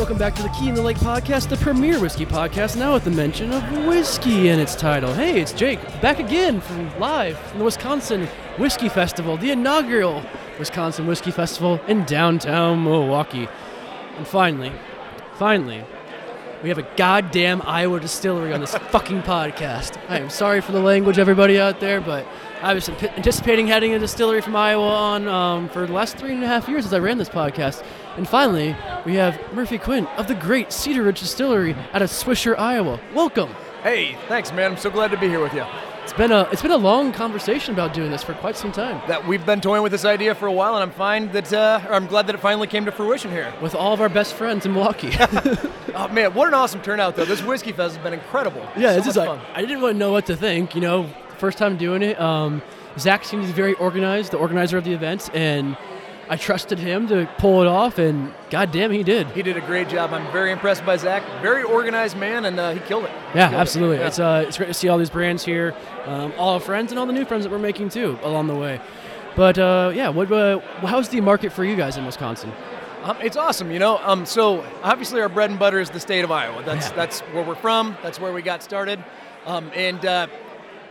Welcome back to the Key in the Lake podcast, the premier whiskey podcast, now with the mention of whiskey in its title. Hey, it's Jake, back again from live from the Wisconsin Whiskey Festival, the inaugural Wisconsin Whiskey Festival in downtown Milwaukee. And finally, finally, we have a goddamn Iowa distillery on this fucking podcast. I am sorry for the language, everybody out there, but I was anticipating having a distillery from Iowa on um, for the last three and a half years as I ran this podcast. And finally, we have Murphy Quint of the great Cedar Ridge Distillery out of Swisher, Iowa. Welcome. Hey, thanks, man. I'm so glad to be here with you. It's been a it's been a long conversation about doing this for quite some time. That we've been toying with this idea for a while, and I'm fine that uh, or I'm glad that it finally came to fruition here. With all of our best friends in Milwaukee. Oh man, what an awesome turnout though! This whiskey fest has been incredible. Yeah, so it's just like fun. I didn't really know what to think. You know, first time doing it. Um, Zach be very organized, the organizer of the event, and I trusted him to pull it off. And goddamn, he did. He did a great job. I'm very impressed by Zach. Very organized man, and uh, he killed it. Yeah, Killed it. absolutely. Yeah. It's uh, it's great to see all these brands here, um, all our friends, and all the new friends that we're making too along the way. But uh, yeah, what uh, how's the market for you guys in Wisconsin? Um, it's awesome, you know. Um, so obviously our bread and butter is the state of Iowa. That's Yeah. that's where we're from. That's where we got started. Um, and uh,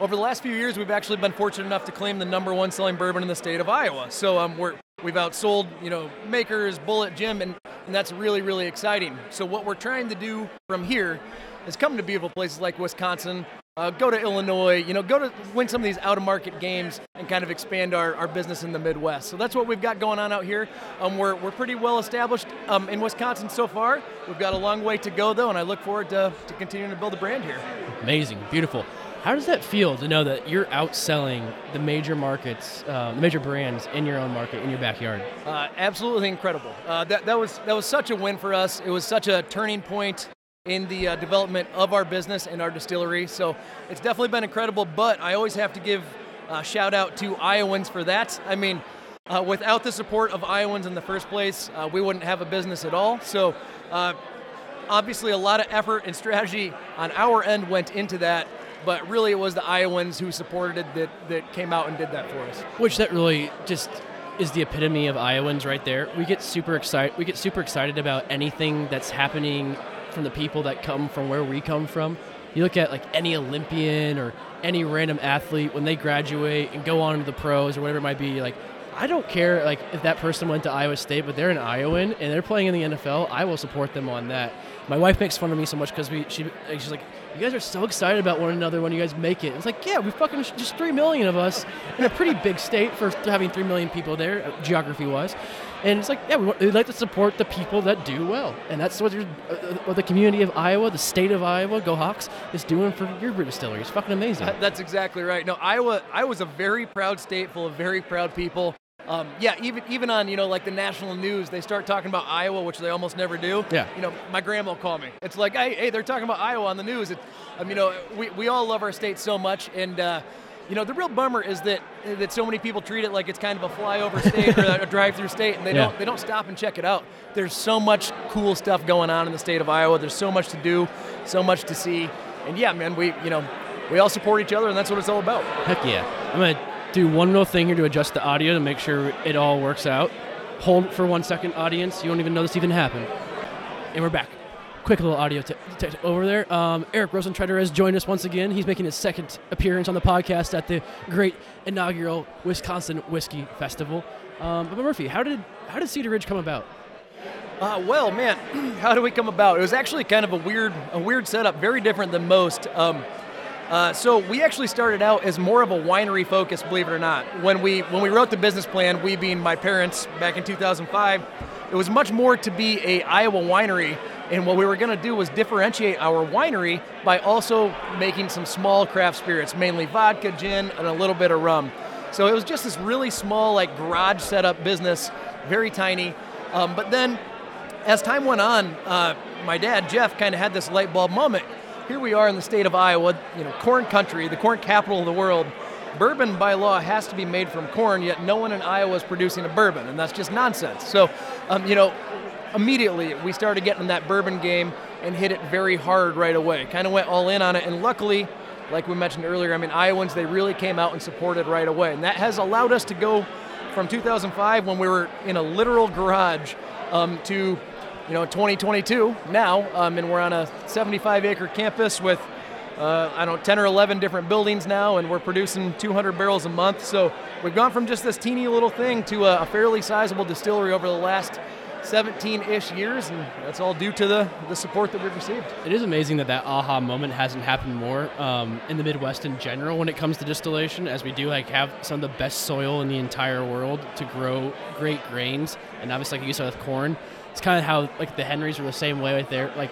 over the last few years, we've actually been fortunate enough to claim the number one selling bourbon in the state of Iowa. So um, we're we've outsold, you know, Makers, Bulleit, Jim, and, and that's really really exciting. So what we're trying to do from here is come to beautiful places like Wisconsin. Uh, go to Illinois, you know, go to win some of these out of market games and kind of expand our, our business in the Midwest. So that's what we've got going on out here. Um, we're, we're pretty well established um, in Wisconsin so far. We've got a long way to go though, and I look forward to, to continuing to build a brand here. Amazing, beautiful. How does that feel to know that you're outselling the major markets, uh, the major brands in your own market, in your backyard? Uh, absolutely incredible. Uh, that, that was that was such a win for us. It was such a turning point in the uh, development of our business and our distillery. So it's definitely been incredible. But I always have to give a shout out to Iowans for that. I mean, uh, without the support of Iowans in the first place, uh, we wouldn't have a business at all. So. Uh, obviously, a lot of effort and strategy on our end went into that, but really it was the Iowans who supported it that, that came out and did that for us. Which that really just is the epitome of Iowans right there. We get super excited. We get super excited about anything that's happening from the people that come from where we come from. You look at like any Olympian or any random athlete when they graduate and go on to the pros or whatever it might be. Like, I don't care like if that person went to Iowa State, but they're an Iowan and they're playing in the NFL. I will support them on that. My wife makes fun of me so much because we she she's like, you guys are so excited about one another when you guys make it. It's like, yeah, we fucking just three million of us in a pretty big state for having three million people there, uh, geography wise. And it's like, yeah, we we'd like to support the people that do well, and that's what, uh, uh, what the community of Iowa, the state of Iowa, Go Hawks, is doing for your brew distillery. It's fucking amazing. That- That's exactly right. No, Iowa. Iowa's a very proud state full of very proud people. Um, yeah, even even on you know like the national news, they start talking about Iowa, which they almost never do. Yeah. You know, my grandma will call me. It's like, hey, hey, they're talking about Iowa on the news. It, um, you know, we, we all love our state so much, and uh, you know, the real bummer is that that so many people treat it like it's kind of a flyover state or a drive-through state, and they Yeah. don't they don't stop and check it out. There's so much cool stuff going on in the state of Iowa. There's so much to do, so much to see, and yeah, man, we you know we all support each other, and that's what it's all about. Heck yeah. I'm to do one little thing here to adjust the audio to make sure it all works out. Hold for one second, audience. You don't even know this even happened. And we're back. Quick little audio t- t- over there. Um, Eric Rosentreiter has joined us once again. He's making his second appearance on the podcast at the great inaugural Wisconsin Whiskey Festival. Um, but Murphy, how did how did Cedar Ridge come about? Uh, well, man, how did we come about? It was actually kind of a weird, a weird setup, very different than most. Um, uh, so we actually started out as more of a winery focus, believe it or not. When we when we wrote the business plan, we being my parents back in 2005, it was much more to be a Iowa winery. And what we were going to do was differentiate our winery by also making some small craft spirits, mainly vodka, gin, and a little bit of rum. So it was just this really small, like garage setup business, very tiny. Um, but then as time went on, uh, my dad Jeff kind of had this light bulb moment. Here we are in the state of Iowa, you know, corn country, the corn capital of the world. Bourbon by law has to be made from corn, yet no one in Iowa is producing a bourbon, and that's just nonsense. So, um, you know, immediately we started getting in that bourbon game and hit it very hard right away. Kind of went all in on it, and luckily, like we mentioned earlier, I mean, Iowans, they really came out and supported right away. And that has allowed us to go from 2005, when we were in a literal garage, um, to you know, 2022 now, um, and we're on a 75 acre campus with, uh, I don't know, 10 or 11 different buildings now, and we're producing 200 barrels a month. So we've gone from just this teeny little thing to a, a fairly sizable distillery over the last 17-ish years, and that's all due to the, the support that we've received. It is amazing that that aha moment hasn't happened more um, in the Midwest in general when it comes to distillation, as we do like have some of the best soil in the entire world to grow great grains, and obviously like you said with corn, it's kind of how like the Henrys were the same way right there. Like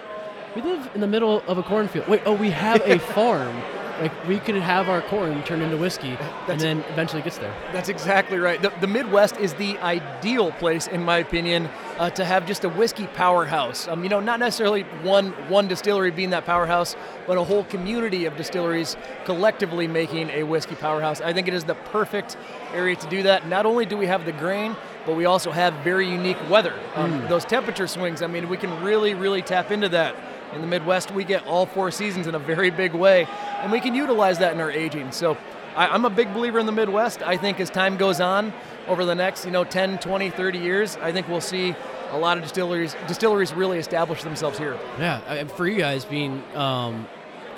we live in the middle of a cornfield. Wait, oh, we have a farm. Like we could have our corn turned into whiskey, and then eventually gets there. That's exactly right. The, the Midwest is the ideal place, in my opinion, uh, to have just a whiskey powerhouse. Um, you know, not necessarily one one distillery being that powerhouse, but a whole community of distilleries collectively making a whiskey powerhouse. I think it is the perfect area to do that. Not only do we have the grain, but we also have very unique weather. Um, mm. Those temperature swings. I mean, we can really, really tap into that. In the Midwest, we get all four seasons in a very big way, and we can utilize that in our aging. So I, am a big believer in the Midwest. I think as time goes on over the next, you know, 10, 20, 30 years, I think we'll see a lot of distilleries distilleries really establish themselves here. Yeah, for you guys being um,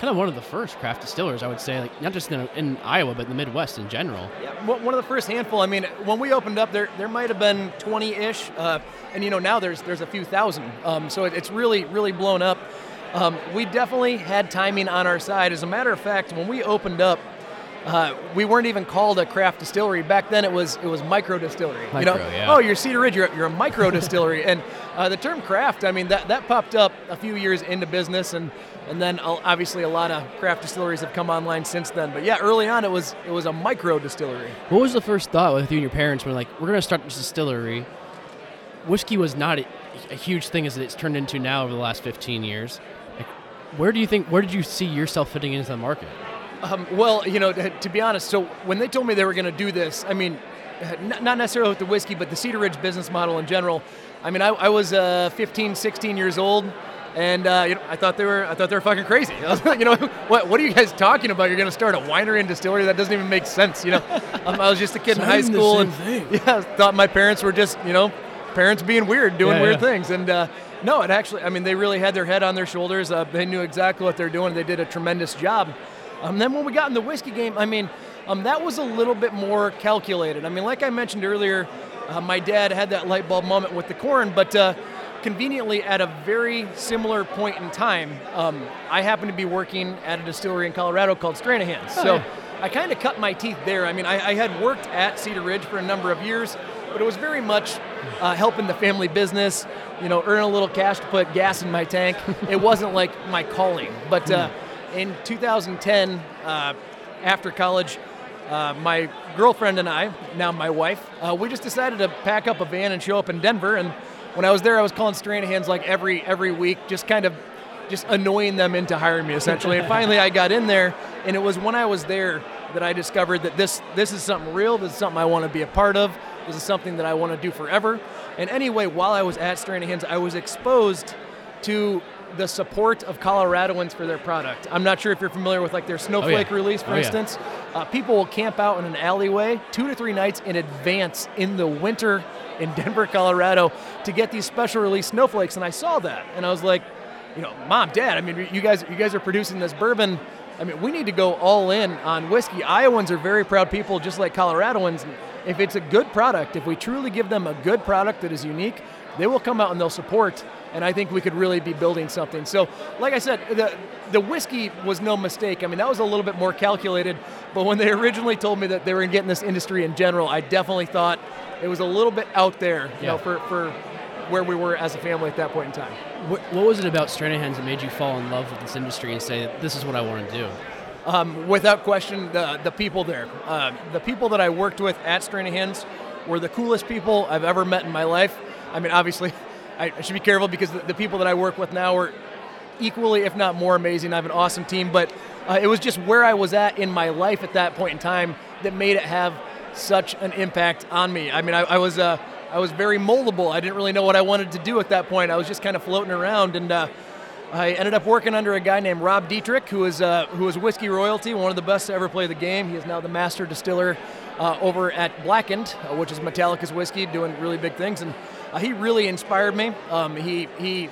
kind of one of the first craft distillers, I would say, like not just in, in, Iowa, but in the Midwest in general. Yeah, one of the first handful. I mean, when we opened up, there there might have been 20-ish, uh, and you know now there's there's a few thousand. Um, so it, it's really really blown up. Um, we definitely had timing on our side. As a matter of fact, when we opened up, uh, we weren't even called a craft distillery back then. It was it was micro distillery. Micro, you know, yeah. oh, you're Cedar Ridge, you're, you're a micro distillery, and uh, the term craft. I mean, that that popped up a few years into business, and and then obviously a lot of craft distilleries have come online since then. But yeah, early on it was it was a micro distillery. What was the first thought with you and your parents when like we're going to start this distillery? Whiskey was not a, a, huge thing as it's turned into now over the last 15 years. Like, where do you think? Where did you see yourself fitting into the market? Um, well, you know, to be honest, so when they told me they were going to do this, I mean, not necessarily with the whiskey, but the Cedar Ridge business model in general. I mean, I, I was uh, 15, 16 years old and uh, you know, I thought they were I thought they were fucking crazy. I was like, you know, what what are you guys talking about? You're going to start a winery and distillery? That doesn't even make sense. You know, um, I was just a kid in high school and thing. yeah, thought my parents were just you know parents being weird, doing yeah, weird yeah. things, and. Uh, no, it actually, I mean, they really had their head on their shoulders. Uh, they knew exactly what they're doing. They did a tremendous job. Um, then when we got in the whiskey game, I mean, um, that was a little bit more calculated. I mean, like I mentioned earlier, uh, my dad had that light bulb moment with the corn, but uh, conveniently at a very similar point in time, um, I happen to be working at a distillery in Colorado called Stranahan's. Oh, so yeah. I kind of cut my teeth there. I mean, I, I, had worked at Cedar Ridge for a number of years, but it was very much uh, helping the family business, you know, earn a little cash to put gas in my tank. it wasn't like my calling. But uh, hmm. in 2010, uh, after college, uh, my girlfriend and I, now my wife, uh, we just decided to pack up a van and show up in Denver and when I was there, I was calling Stranahan's like every every week, just kind of just annoying them into hiring me essentially. and finally, I got in there, and it was when I was there that I discovered that this this is something real. This is something I want to be a part of. This is something that I want to do forever. And anyway, while I was at Stranahan's, I was exposed to the support of Coloradoans for their product. I'm not sure if you're familiar with like their snowflake oh, yeah. release, for oh, instance. Yeah. Uh, people will camp out in an alleyway two to three nights in advance in the winter in Denver, Colorado, to get these special release snowflakes. And I saw that, and I was like, you know, mom, dad, I mean, you guys, you guys are producing this bourbon. I mean, we need to go all in on whiskey. Iowans are very proud people, just like Coloradoans. If it's a good product, if we truly give them a good product that is unique, they will come out and they'll support. And I think we could really be building something. So, like I said, the the whiskey was no mistake. I mean, that was a little bit more calculated. But when they originally told me that they were getting this industry in general, I definitely thought it was a little bit out there, you yeah. know, for, for where we were as a family at that point in time. What, what was it about Stranahan's that made you fall in love with this industry and say, this is what I want to do? Um, without question, the, the people there. Uh, the people that I worked with at Stranahan's were the coolest people I've ever met in my life. I mean, obviously, I, I should be careful because the, the, people that I work with now are equally, if not more amazing. I have an awesome team, but uh, it was just where I was at in my life at that point in time that made it have such an impact on me. I mean, I, I was uh, I was very moldable. I didn't really know what I wanted to do at that point. I was just kind of floating around, and uh, I ended up working under a guy named Rob Dietrich, who is uh, who is whiskey royalty, one of the best to ever play the game. He is now the master distiller uh, over at Blackened, uh, which is Metallica's whiskey, doing really big things, and uh, he really inspired me. Um, he he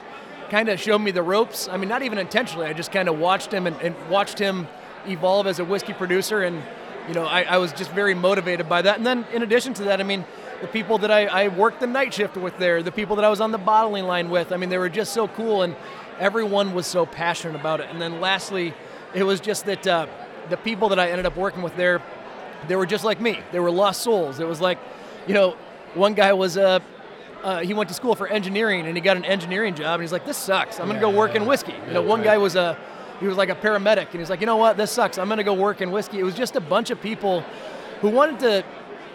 kind of showed me the ropes. I mean, not even intentionally. I just kind of watched him and, and, watched him evolve as a whiskey producer, and you know, I, I, was just very motivated by that. And then, in addition to that, I mean, the people that I, I worked the night shift with there, the people that I was on the bottling line with, I mean, they were just so cool, and everyone was so passionate about it. And then, lastly, it was just that uh, the people that I ended up working with there, they were just like me. They were lost souls. It was like, you know, one guy was a uh, he went to school for engineering and he got an engineering job and he's like, this sucks. I'm gonna go work in whiskey. You know, one guy was a he was like a paramedic and he's like, you know what, this sucks. I'm gonna go work in whiskey. It was just a bunch of people who wanted to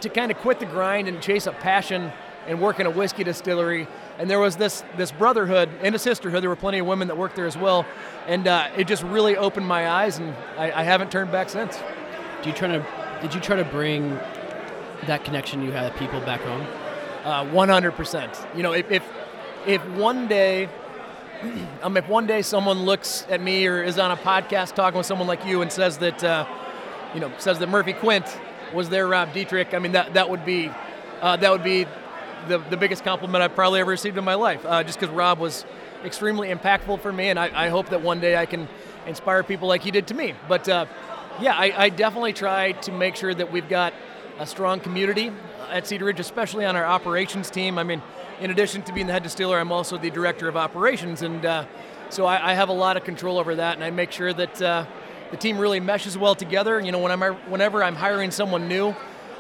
to kind of quit the grind and chase a passion and work in a whiskey distillery. And there was this this brotherhood and a sisterhood. There were plenty of women that worked there as well, and uh, it just really opened my eyes, and I, I haven't turned back since. Do you try to did you try to bring that connection you had with people back home? Uh, 100%. You know, if, if, if one day, um, if one day someone looks at me or is on a podcast talking with someone like you and says that, uh, you know, says that Murphy Quint was their Rob Dietrich, I mean, that, that would be, uh, that would be the, the biggest compliment I've probably ever received in my life, uh, just because Rob was extremely impactful for me, and I, I, hope that one day I can inspire people like he did to me. But uh, yeah, I, I definitely try to make sure that we've got a strong community at Cedar Ridge, especially on our operations team. I mean, in addition to being the head distiller, I'm also the director of operations, and uh, so I, I, have a lot of control over that, and I make sure that uh, the team really meshes well together. You know, when I'm, whenever I'm hiring someone new,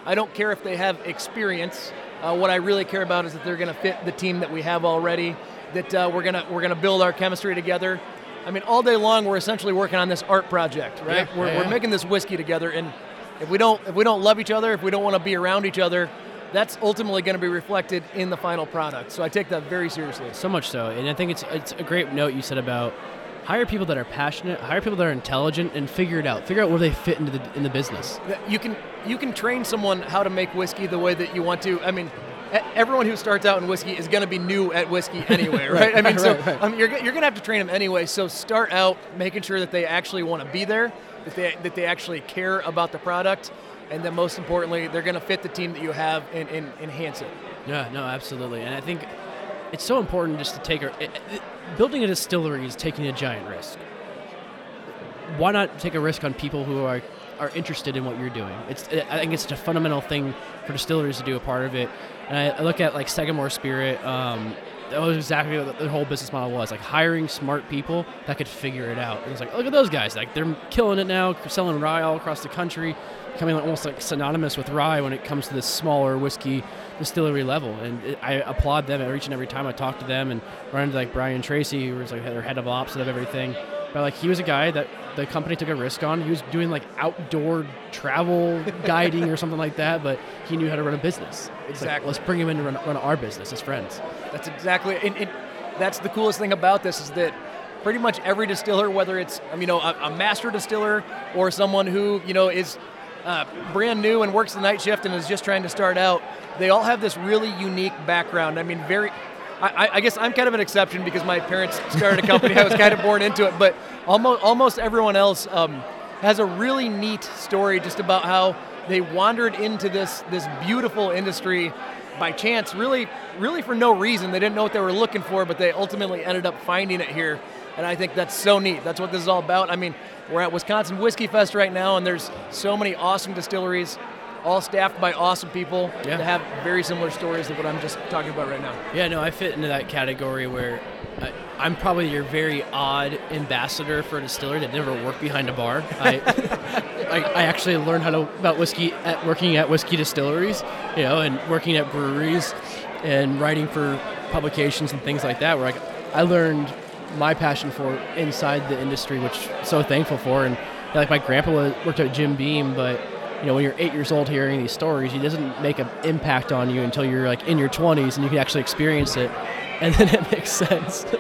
I don't care if they have experience. Uh, what I really care about is that they're going to fit the team that we have already. That uh, we're gonna we're gonna build our chemistry together. I mean, all day long we're essentially working on this art project, right? Yeah, we're, yeah. we're making this whiskey together, and if we don't if we don't love each other, if we don't want to be around each other, that's ultimately going to be reflected in the final product. So I take that very seriously. So much so, and I think it's it's a great note you said about hire people that are passionate, hire people that are intelligent, and figure it out. Figure out where they fit into the in the business. You can you can train someone how to make whiskey the way that you want to. I mean, everyone who starts out in whiskey is going to be new at whiskey anyway, right? right I mean, so right, right. I mean, you're, you're going to have to train them anyway. So start out making sure that they actually want to be there, that they that they actually care about the product, and then most importantly, they're going to fit the team that you have and, and enhance it. Yeah, no, absolutely. And I think it's so important just to take a it, it, building a distillery is taking a giant risk. Why not take a risk on people who are are interested in what you're doing? It's I think it's a fundamental thing for distilleries to do a part of it. And I, I look at like Sagamore Spirit. Um, that was exactly what the whole business model was like hiring smart people that could figure it out. And it's like, look at those guys, like they're killing it now, selling rye all across the country, becoming almost like synonymous with rye when it comes to this smaller whiskey distillery level. And it, I applaud them each and every time I talk to them and run into like Brian Treacy, who was like their head of ops and of everything. But like he was a guy that the company took a risk on. He was doing like outdoor travel guiding or something like that, but he knew how to run a business. Exactly. Like, let's bring him in to run, run our business as friends. That's exactly. And, and that's the coolest thing about this is that pretty much every distiller, whether it's you know a, a master distiller or someone who you know is uh, brand new and works the night shift and is just trying to start out, they all have this really unique background. I mean, very I, I, guess I'm kind of an exception because my parents started a company. I was kind of born into it, but almost almost everyone else um, has a really neat story just about how they wandered into this this beautiful industry by chance, really really for no reason. They didn't know what they were looking for, but they ultimately ended up finding it here. And I think that's so neat. That's what this is all about. I mean, we're at Wisconsin Whiskey Fest right now, and there's so many awesome distilleries all staffed by awesome people yeah. that have very similar stories of what I'm just talking about right now. Yeah, no, I fit into that category where I, am probably your very odd ambassador for a distiller that never worked behind a bar. I, I, I, actually learned how to about whiskey at working at whiskey distilleries, you know, and working at breweries and writing for publications and things like that. Where I, I learned my passion for inside the industry, which I'm so thankful for. And like my grandpa worked at Jim Beam, but you know, when you're eight years old hearing these stories, it doesn't make an impact on you until you're like in your 20s and you can actually experience it. And then it makes sense.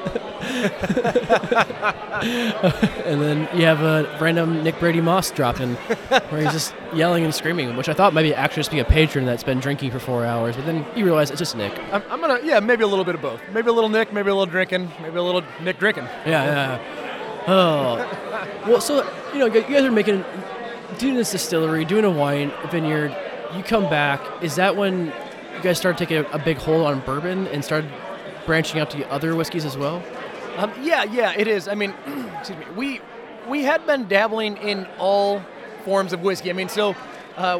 and then you have a random Nick Brady Moss dropping where he's just yelling and screaming, which I thought maybe actually just be a patron that's been drinking for four hours. But then you realize it's just Nick. I'm, I'm gonna, yeah, maybe a little bit of both. Maybe a little Nick, maybe a little drinking, maybe a little Nick drinking. Yeah, yeah. Oh. Well, so, you know, you guys are making doing this distillery, doing a wine vineyard, you come back. Is that when you guys started taking a, a big hold on bourbon and started branching out to other whiskeys as well? Um, yeah, yeah, it is. I mean, excuse me. We we had been dabbling in all forms of whiskey. I mean, so uh,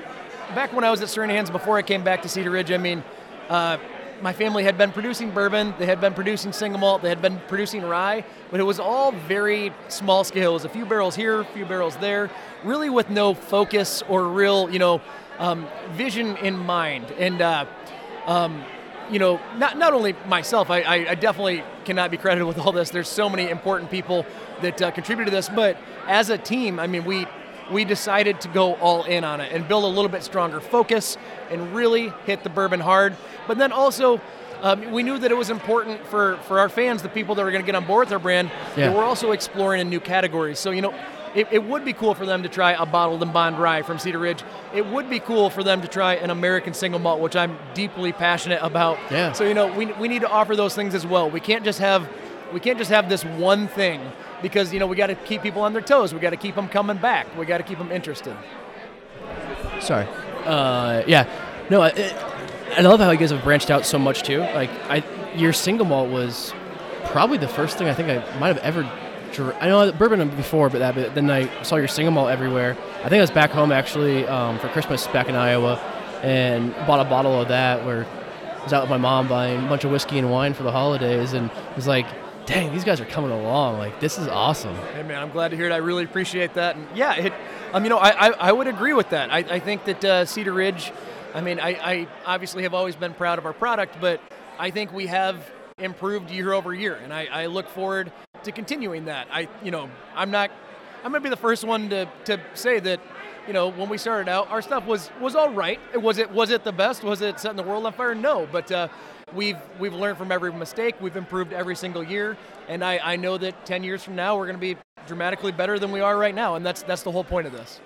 back when I was at Stranahan's before I came back to Cedar Ridge, I mean, uh, my family had been producing bourbon, they had been producing single malt, they had been producing rye, but it was all very small scale. It was a few barrels here, a few barrels there, really with no focus or real, you know, um, vision in mind. And uh, um, you know, not, not only myself, I, I, I, definitely cannot be credited with all this. There's so many important people that uh, contribute to this, but as a team, I mean, we we decided to go all in on it and build a little bit stronger focus and really hit the bourbon hard. But then also, um, we knew that it was important for, for our fans, the people that were going to get on board with our brand, yeah. that we're also exploring in new categories. So, you know, it, it, would be cool for them to try a bottled in bond rye from Cedar Ridge. It would be cool for them to try an American single malt, which I'm deeply passionate about. Yeah. So, you know, we, we need to offer those things as well. We can't just have we can't just have this one thing because you know we got to keep people on their toes. We got to keep them coming back. We got to keep them interested. Sorry. Uh, yeah. No, I, I love how you guys have branched out so much too. Like, I your single malt was probably the first thing I think I might have ever. I know bourbon before, but that. But then I saw your single malt everywhere. I think I was back home actually um, for Christmas back in Iowa, and bought a bottle of that. Where I was out with my mom buying a bunch of whiskey and wine for the holidays, and it was like dang, these guys are coming along. Like this is awesome. Hey man, I'm glad to hear it. I really appreciate that. And yeah, it, um, you know, I, I, I would agree with that. I, I think that uh, Cedar Ridge. I mean, I, I obviously have always been proud of our product, but I think we have improved year over year, and I, I look forward to continuing that. I, you know, I'm not. I'm gonna be the first one to, to say that you know, when we started out, our stuff was was all right. Was it was it the best? Was it setting the world on fire? No, but uh, we've we've learned from every mistake. We've improved every single year, and I, I know that 10 years from now we're going to be dramatically better than we are right now, and that's that's the whole point of this.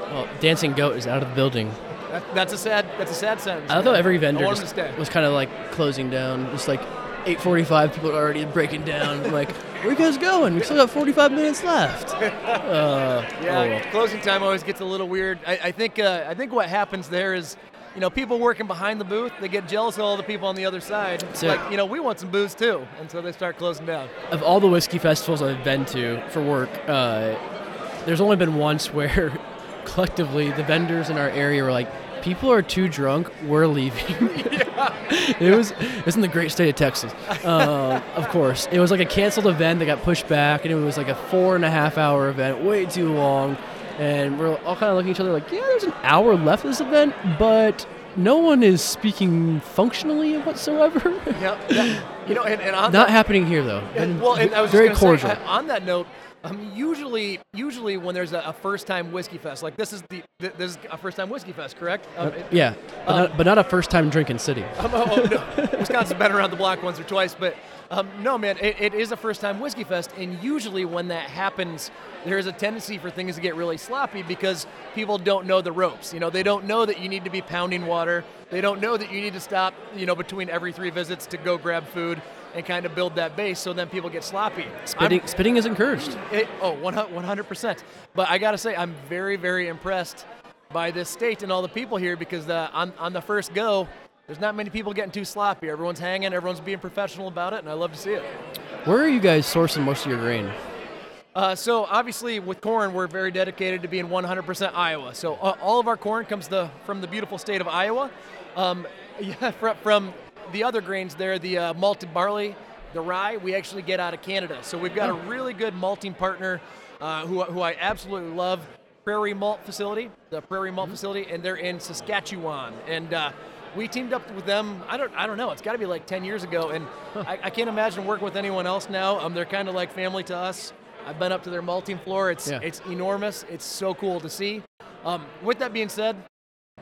Well, Dancing Goat is out of the building. That, that's a sad that's a sad sentence. I thought every vendor was kind of like closing down. Just like 8:45, people are already breaking down. like, where you guys going? We still got 45 minutes left. Uh, yeah, oh. closing time always gets a little weird. I, I think uh, I think what happens there is you know, people working behind the booth, they get jealous of all the people on the other side. It's like, you know, we want some booze too, and so they start closing down. Of all the whiskey festivals I've been to for work, uh, there's only been once where collectively the vendors in our area were like, people are too drunk, we're leaving. yeah. it was it was in the great state of Texas, uh, of course. It was like a canceled event that got pushed back, and it was like a four and a half hour event, way too long and we're all kind of looking at each other like, yeah, there's an hour left of this event, but no one is speaking functionally whatsoever. yeah, yeah. you know, and, and not that, happening here though. And, well, and I was very cordial. Say, on that note, um, usually, usually when there's a, a, first-time whiskey fest, like this is the this is a first-time whiskey fest, correct? Um, uh, yeah, but, um, not, but, not, a first-time drinking city. Um, oh, oh, no. Wisconsin's been around the block once or twice, but um, no, man, it, it is a first-time whiskey fest, and usually when that happens, there is a tendency for things to get really sloppy because people don't know the ropes. You know, they don't know that you need to be pounding water. They don't know that you need to stop, you know, between every three visits to go grab food and kind of build that base so then people get sloppy. Spitting, spitting is encouraged. It, oh, 100%. But I got to say, I'm very, very impressed by this state and all the people here because uh, on, on the first go, there's not many people getting too sloppy. Everyone's hanging, everyone's being professional about it, and I love to see it. Where are you guys sourcing most of your grain? Uh, so obviously with corn, we're very dedicated to being 100% Iowa. So uh, all of our corn comes the, from the beautiful state of Iowa. Um, yeah, from, from the other grains there, the uh, malted barley, the rye, we actually get out of Canada. So we've got a really good malting partner uh, who, who I absolutely love, Prairie Malt Facility, the Prairie Malt mm-hmm. Facility, and they're in Saskatchewan. And uh, we teamed up with them. I don't, I don't know. It's got to be like 10 years ago, and. I, I, can't imagine working with anyone else now. Um, they're kind of like family to us. I've been up to their malting floor. It's, yeah. it's enormous. It's so cool to see. Um, with that being said,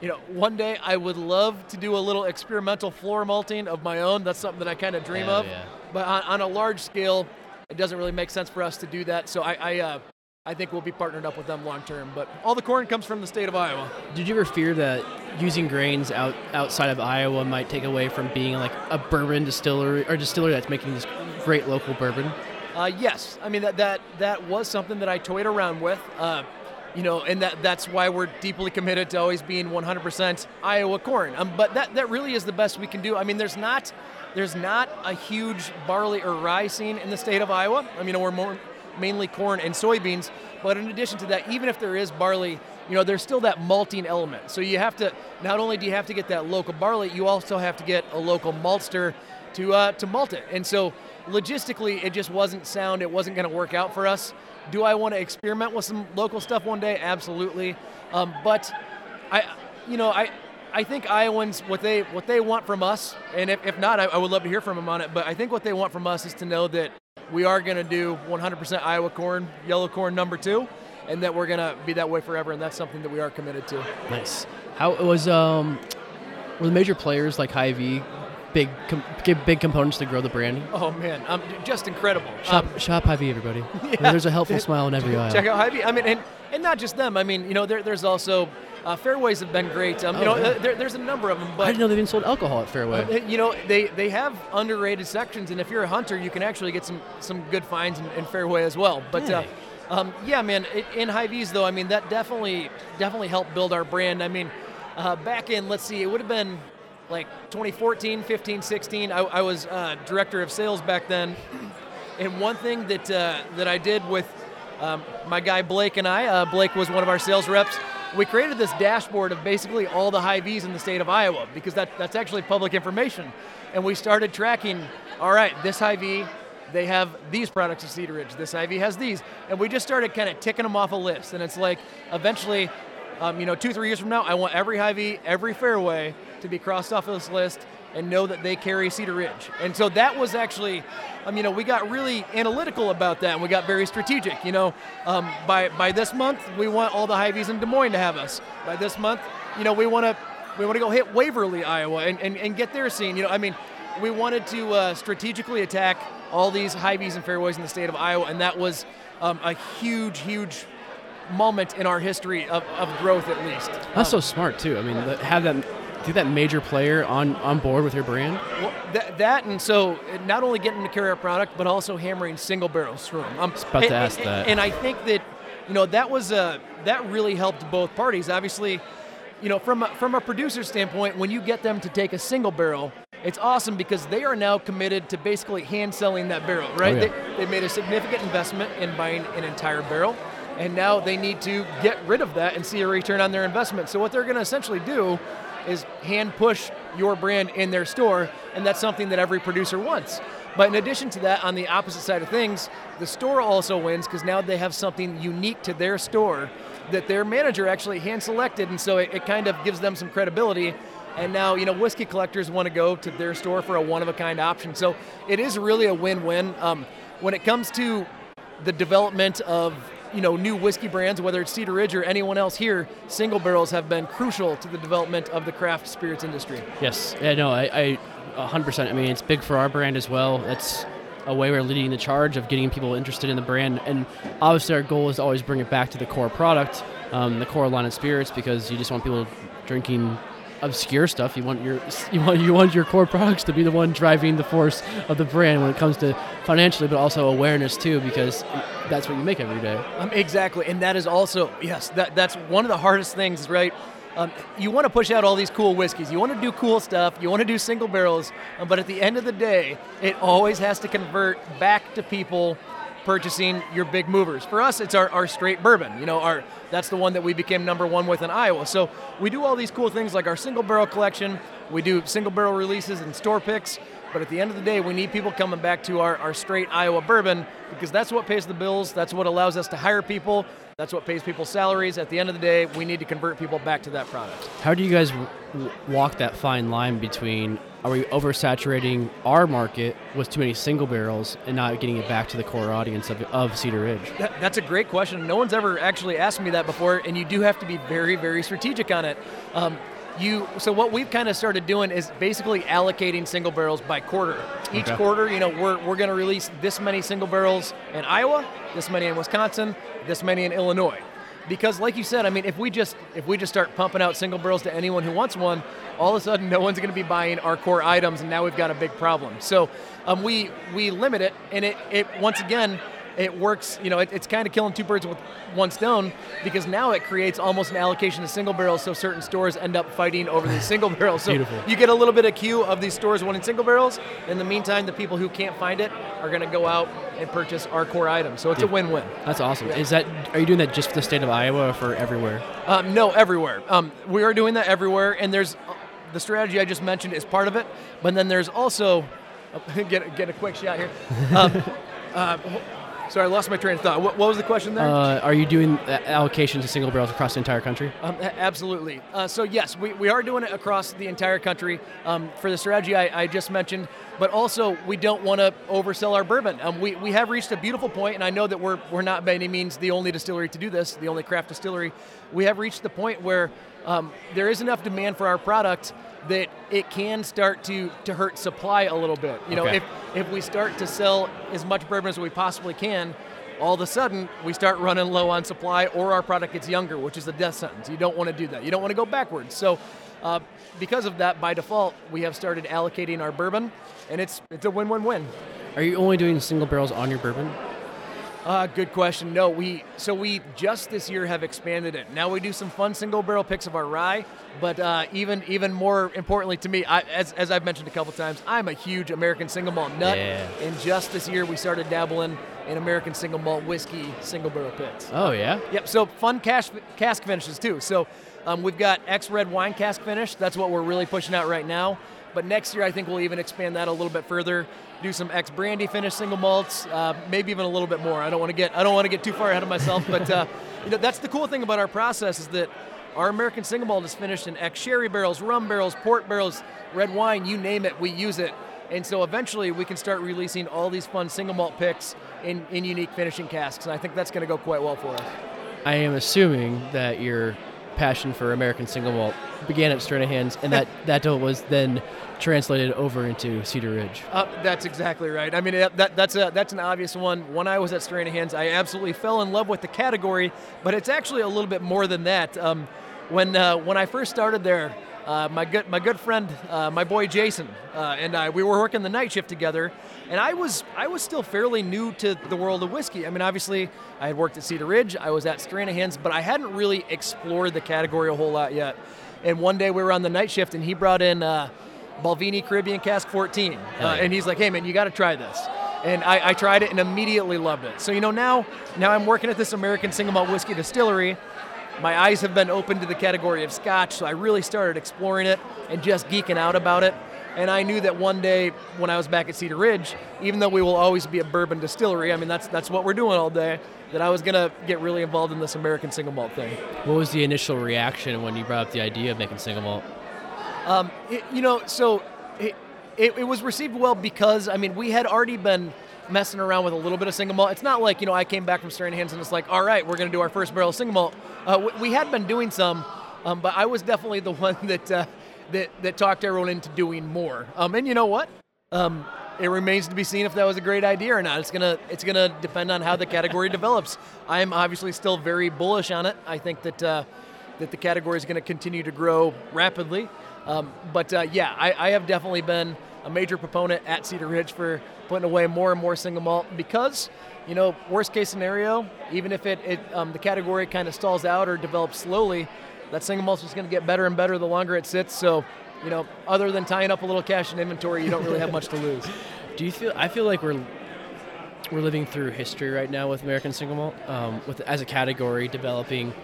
you know, one day I would love to do a little experimental floor malting of my own. That's something that I kind of dream of. Yeah. But on, on, a large scale, it doesn't really make sense for us to do that. So I, I, uh, I think we'll be partnered up with them long term. But all the corn comes from the state of Iowa. Did you ever fear that using grains out outside of Iowa might take away from being like a bourbon distillery or distillery that's making this great local bourbon? Uh, yes, I mean that that that was something that I toyed around with. Uh, you know, and that that's why we're deeply committed to always being 100% Iowa corn. Um, but that that really is the best we can do. I mean, there's not there's not a huge barley or rye scene in the state of Iowa. I mean, we're more mainly corn and soybeans. But in addition to that, even if there is barley, you know, there's still that malting element. So you have to not only do you have to get that local barley, you also have to get a local maltster to uh, to malt it. And so logistically, it just wasn't sound. It wasn't going to work out for us. Do I want to experiment with some local stuff one day? Absolutely. Um, but I, you know, I. I think Iowans what they what they want from us, and if, if not, I, I would love to hear from them on it. But I think what they want from us is to know that we are going to do 100% Iowa corn, yellow corn number two, and that we're going to be that way forever, and that's something that we are committed to. Nice. How was um, were the major players like Hy-Vee big com- big components to grow the brand? Oh man, um, just incredible. Shop, um, shop Hy-Vee, everybody. Yeah. There's a helpful smile in every aisle. Check out Hy-Vee. I mean, and, and not just them. I mean, you know, there, there's also uh, Fareways have been great. Um, you oh, know, yeah. there, there's a number of them. But I didn't know they even sold alcohol at Fareway. Uh, you know, they, they have underrated sections, and if you're a hunter, you can actually get some some good finds in, in Fareway as well. But uh, um, yeah, man, it, in Hy-Vees though, I mean that definitely definitely helped build our brand. I mean, uh, back in let's see, it would have been like 2014, 15, 16. I, I was uh, director of sales back then, and one thing that uh, that I did with um, my guy Blake and I, uh, Blake was one of our sales reps. We created this dashboard of basically all the Hy-Vees in the state of Iowa because that, that's actually public information. And we started tracking, all right, this Hy-Vee, they have these products at Cedar Ridge. This Hy-Vee has these. And we just started kind of ticking them off a list. And it's like eventually, um, you know, two, three years from now, I want every Hy-Vee, every Fareway to be crossed off of this list and know that they carry Cedar Ridge. And so that was actually, um, you know, we got really analytical about that and we got very strategic. You know, um, by, by this month, we want all the Hy-Vees in Des Moines to have us. By this month, you know, we want to we want to go hit Waverly, Iowa, and, and, and get their scene. You know, I mean, we wanted to uh, strategically attack all these Hy-Vees and Fareways in the state of Iowa, and that was um, a huge, huge moment in our history of, of growth, at least. That's so smart too. I mean, have that do that major player on, on board with your brand? Well, that, that and so not only getting to carry our product, but also hammering single barrels through them. I'm about to ask and, that. And I think that you know that was uh, that really helped both parties. Obviously, you know from a, from a producer standpoint, when you get them to take a single barrel, it's awesome because they are now committed to basically hand selling that barrel. Right? Oh, yeah. they, they made a significant investment in buying an entire barrel. And now they need to get rid of that and see a return on their investment. So what they're going to essentially do is hand push your brand in their store, and that's something that every producer wants. But in addition to that, on the opposite side of things, the store also wins because now they have something unique to their store that their manager actually hand selected, and so it, it kind of gives them some credibility. And now, you know, whiskey collectors want to go to their store for a one of a kind option. So it is really a win win. Um, when it comes to the development of you know new whiskey brands, whether it's Cedar Ridge or anyone else here, single barrels have been crucial to the development of the craft spirits industry. Yes, yeah, no, I, I 100%. I mean, it's big for our brand as well. That's a way we're leading the charge of getting people interested in the brand, and obviously our goal is to always bring it back to the core product, um, the core line of spirits, because you just want people drinking obscure stuff. You want your you want you want your core products to be the one driving the force of the brand when it comes to financially, but also awareness too, because that's what you make every day. Um, exactly, and that is also yes, that that's one of the hardest things, right? Um, you want to push out all these cool whiskeys. You want to do cool stuff. You want to do single barrels, um, but at the end of the day, it always has to convert back to people purchasing your big movers. For us, it's our, our straight bourbon. You know, our that's the one that we became number one with in Iowa. So we do all these cool things like our single barrel collection. We do single barrel releases and store picks. But at the end of the day, we need people coming back to our, our straight Iowa bourbon because that's what pays the bills. That's what allows us to hire people. That's what pays people's salaries. At the end of the day, we need to convert people back to that product. How do you guys w- walk that fine line between are we oversaturating our market with too many single barrels and not getting it back to the core audience of, of Cedar Ridge? That, that's a great question. No one's ever actually asked me that before, and you do have to be very, very strategic on it. Um, you so what we've kind of started doing is basically allocating single barrels by quarter. Each Okay. quarter, you know, we're, we're going to release this many single barrels in Iowa, this many in Wisconsin, this many in Illinois. Because, like you said, I mean, if we just if we just start pumping out single barrels to anyone who wants one, all of a sudden no one's going to be buying our core items, and now we've got a big problem. So um, we we limit it, and it, it once again it works. You know, it, it's kind of killing two birds with one stone because now it creates almost an allocation of single barrels, so certain stores end up fighting over these single barrels. So Beautiful. you get a little bit of queue of these stores wanting single barrels. In the meantime, the people who can't find it are going to go out and purchase our core items. So it's a win-win. That's awesome. Is that are you doing that just for the state of Iowa or for everywhere? Um, no, everywhere. Um, we are doing that everywhere, and there's uh, the strategy I just mentioned is part of it, but then there's also get get a quick shot here. Um, uh, sorry, I lost my train of thought. What, what was the question there? Uh, are you doing allocations of single barrels across the entire country? Um, absolutely. Uh, so yes, we, we are doing it across the entire country um, for the strategy I, I just mentioned, but also we don't want to oversell our bourbon. Um, we, we have reached a beautiful point, and I know that we're, we're not by any means the only distillery to do this, the only craft distillery. We have reached the point where um, there is enough demand for our product that it can start to, to hurt supply a little bit. You know, Okay. if, if we start to sell as much bourbon as we possibly can, all of a sudden we start running low on supply or our product gets younger, which is a death sentence. You don't want to do that. You don't want to go backwards. So, uh, because of that, by default, we have started allocating our bourbon, and it's it's a win-win-win. Are you only doing single barrels on your bourbon? Uh, good question. No, we so we just this year have expanded it. Now we do some fun single barrel picks of our rye, but uh, even even more importantly to me, I, as, as I've mentioned a couple times, I'm a huge American single malt nut. Yeah. And just this year we started dabbling in American single malt whiskey single barrel picks. Oh yeah. Yep. So fun cask, cask finishes too. So um, we've got ex red wine cask finish. That's what we're really pushing out right now. But next year, I think we'll even expand that a little bit further. Do some ex brandy finish single malts, uh, maybe even a little bit more. I don't want to get I don't want to get too far ahead of myself, but uh, you know that's the cool thing about our process is that our American single malt is finished in ex sherry barrels, rum barrels, port barrels, red wine, you name it, we use it. And so eventually we can start releasing all these fun single malt picks in, in unique finishing casks, and I think that's going to go quite well for us. I am assuming that your passion for American single malt began at Stranahan's, and that that deal was then translated over into Cedar Ridge. Uh, that's exactly right. I mean, that, that, that's a that's an obvious one. When I was at Stranahan's, I absolutely fell in love with the category, but it's actually a little bit more than that. Um, when uh, when I first started there, uh, my good my good friend, uh, my boy Jason, uh, and I, we were working the night shift together, and I was I was still fairly new to the world of whiskey. I mean, obviously, I had worked at Cedar Ridge, I was at Stranahan's, but I hadn't really explored the category a whole lot yet. And one day we were on the night shift, and he brought in. Uh, Balvenie Caribbean Cask 14. Uh, yeah. and he's like, hey man, you got to try this. And I, I tried it and immediately loved it. So, you know, now, now I'm working at this American single malt whiskey distillery. My eyes have been open to the category of scotch, so I really started exploring it and just geeking out about it. And I knew that one day when I was back at Cedar Ridge, even though we will always be a bourbon distillery, I mean, that's, that's what we're doing all day, that I was going to get really involved in this American single malt thing. What was the initial reaction when you brought up the idea of making single malt? Um, it, you know, so it, it, it was received well because I mean we had already been messing around with a little bit of single malt. It's not like you know I came back from Stranahan's and it's like, all right, we're going to do our first barrel of single malt. Uh, we, we had been doing some, um, but I was definitely the one that uh, that that talked everyone into doing more. Um, and you know what? Um, it remains to be seen if that was a great idea or not. It's gonna it's gonna depend on how the category develops. I am obviously still very bullish on it. I think that uh, that the category is going to continue to grow rapidly. Um, but uh, yeah, I, I have definitely been a major proponent at Cedar Ridge for putting away more and more single malt because, you know, worst case scenario, even if it, it um, the category kind of stalls out or develops slowly, that single malt's just going to get better and better the longer it sits. So, you know, other than tying up a little cash in inventory, you don't really have much to lose. Do you feel? I feel like we're we're living through history right now with American single malt, um, with as a category developing,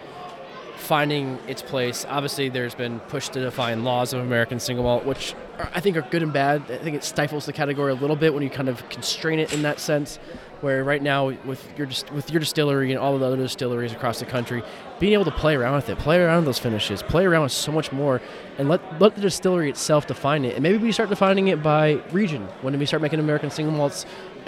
finding its place. Obviously, there's been push to define laws of American single malt, which are, I think are good and bad. I think it stifles the category a little bit when you kind of constrain it in that sense. Where right now, with your with your distillery and all of the other distilleries across the country, being able to play around with it, play around with those finishes, play around with so much more, and let let the distillery itself define it. And maybe we start defining it by region. When we start making American single malts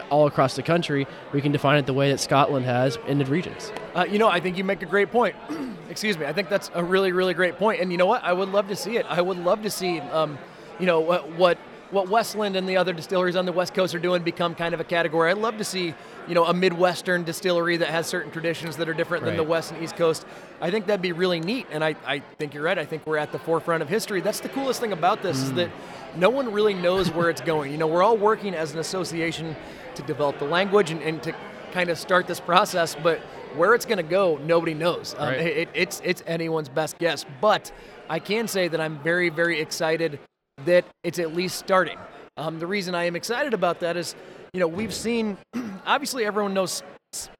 all across the country, we can define it the way that Scotland has in the regions. Uh, you know, I think you make a great point. Excuse me. I think that's a really, really great point. And you know what? I would love to see it. I would love to see, um, you know, what, what what Westland and the other distilleries on the West Coast are doing become kind of a category. I'd love to see, you know, a Midwestern distillery that has certain traditions that are different than the West and East Coast. I think that'd be really neat. And I, I think you're right. I think we're at the forefront of history. That's the coolest thing about this is that no one really knows where it's going. You know, we're all working as an association to develop the language and, and to kind of start this process, but where it's going to go, nobody knows. Um, Right. it, it's it's anyone's best guess. But I can say that I'm very very excited that it's at least starting. Um, the reason I am excited about that is, you know, we've seen. obviously, everyone knows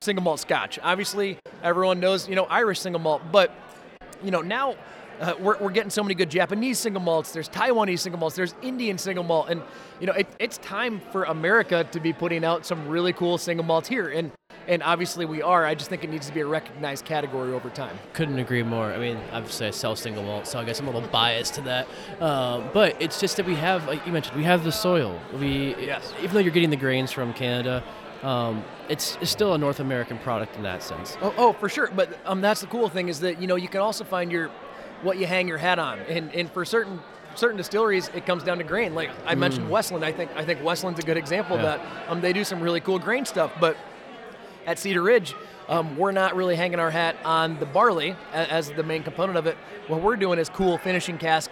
single malt Scotch. Obviously, everyone knows you know Irish single malt. But you know now. Uh, we're, we're getting so many good Japanese single malts. There's Taiwanese single malts. There's Indian single malt, and you know it, it's time for America to be putting out some really cool single malts here. And and obviously we are. I just think it needs to be a recognized category over time. Couldn't agree more. I mean, obviously I sell single malt, so I guess I'm a little biased to that. Um, but it's just that we have, like you mentioned, we have the soil. We, Yes. even though you're getting the grains from Canada, um, it's, it's still a North American product in that sense. Oh, oh, for sure. But um, that's the cool thing is that you know you can also find your what you hang your hat on, and and for certain certain distilleries it comes down to grain. Like I mentioned Westland, I think I think Westland's a good example Yeah. of that. Um, they do some really cool grain stuff, but at Cedar Ridge. Um, we're not really hanging our hat on the barley a- as the main component of it. What we're doing is cool finishing cask,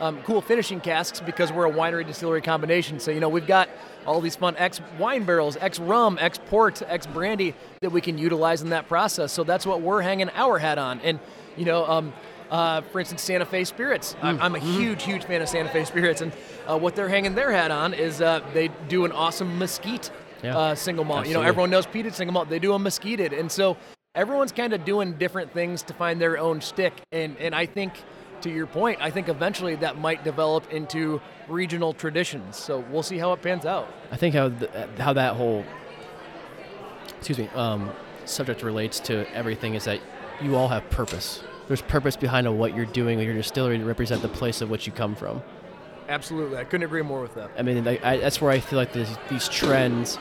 um, cool finishing casks because we're a winery distillery combination. So you know we've got all these fun ex wine barrels, ex rum, ex port, ex brandy that we can utilize in that process. So that's what we're hanging our hat on. And you know, um, uh, for instance, Santa Fe Spirits. I'm, I'm a huge, huge fan of Santa Fe Spirits, and uh, what they're hanging their hat on is uh, they do an awesome mesquite Yeah. uh, single malt. You know, everyone knows peated single malt. They do a mesquited, and so everyone's kind of doing different things to find their own stick. And and I think, to your point, I think eventually that might develop into regional traditions. So we'll see how it pans out. I think how th- how that whole excuse me um, subject relates to everything is that you all have purpose. There's purpose behind what you're doing with your distillery to represent the place of which you come from. Absolutely, I couldn't agree more with that. I mean, I, I, that's where I feel like these, these trends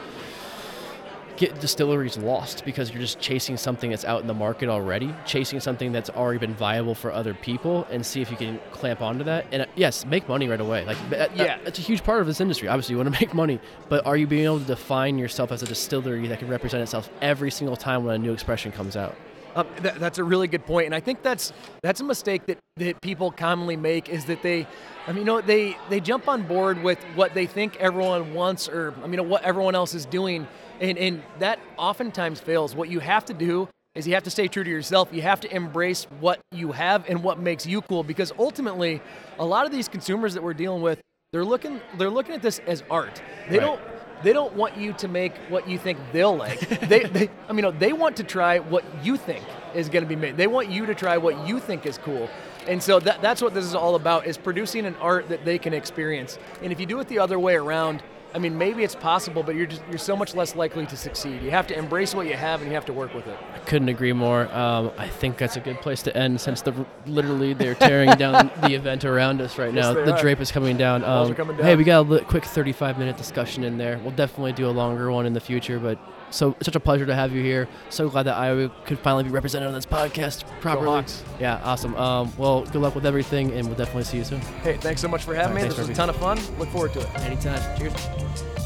get distilleries lost because you're just chasing something that's out in the market already, chasing something that's already been viable for other people, and see if you can clamp onto that. And uh, yes, make money right away. Like that- Yeah. that's a huge part of this industry. Obviously, you want to make money, but are you being able to define yourself as a distillery that can represent itself every single time when a new expression comes out? Um, that, that's a really good point, and I think that's that's a mistake that, that people commonly make is that they, I mean, you know, they they jump on board with what they think everyone wants, or I mean, what everyone else is doing, and and that oftentimes fails. What you have to do is you have to stay true to yourself. You have to embrace what you have and what makes you cool, because ultimately, a lot of these consumers that we're dealing with, they're looking they're looking at this as art. They Right. don't they don't want you to make what you think they'll like. they, they, I mean, they want to try what you think is going to be made. They want you to try what you think is cool. And so that, that's what this is all about: is producing an art that they can experience. And if you do it the other way around, I mean, maybe it's possible, but you're just you're so much less likely to succeed. You have to embrace what you have, and you have to work with it. I couldn't agree more. Um, I think that's a good place to end since the literally they're tearing down the event around us right now. Yes, they the are. drape is coming down. Um, coming Hey, we got a quick 35 minute discussion in there. We'll definitely do a longer one in the future, but so such a pleasure to have you here. So glad that Iowa could finally be represented on this podcast properly. Yeah, awesome. Um, well, good luck with everything, and we'll definitely see you soon. Hey, thanks so much for having right, me. This was a ton of fun. Look forward to it. Anytime. Cheers.